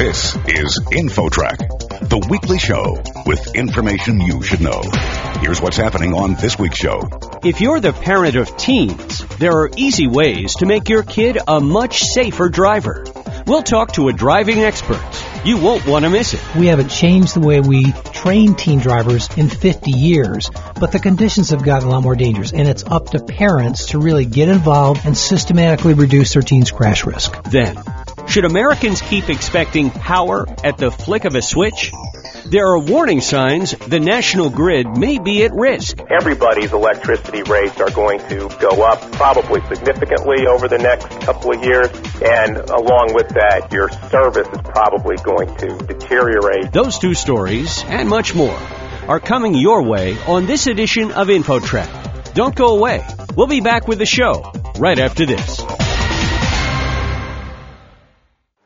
This is InfoTrack, the weekly show with information you should know. Here's what's happening on this week's show. If you're the parent of teens, there are easy ways to make your kid a much safer driver. We'll talk to a driving expert. You won't want to miss it. We haven't changed the way we train teen drivers in 50 years, but the conditions have gotten a lot more dangerous, and it's up to parents to really get involved and systematically reduce their teens' crash risk. Then, should Americans keep expecting power at the flick of a switch? There are warning signs the national grid may be at risk. Everybody's electricity rates are going to go up probably significantly over the next couple of years, and along with that, your service is probably going to deteriorate. Those two stories and much more are coming your way on this edition of InfoTrack. Don't go away. We'll be back with the show right after this.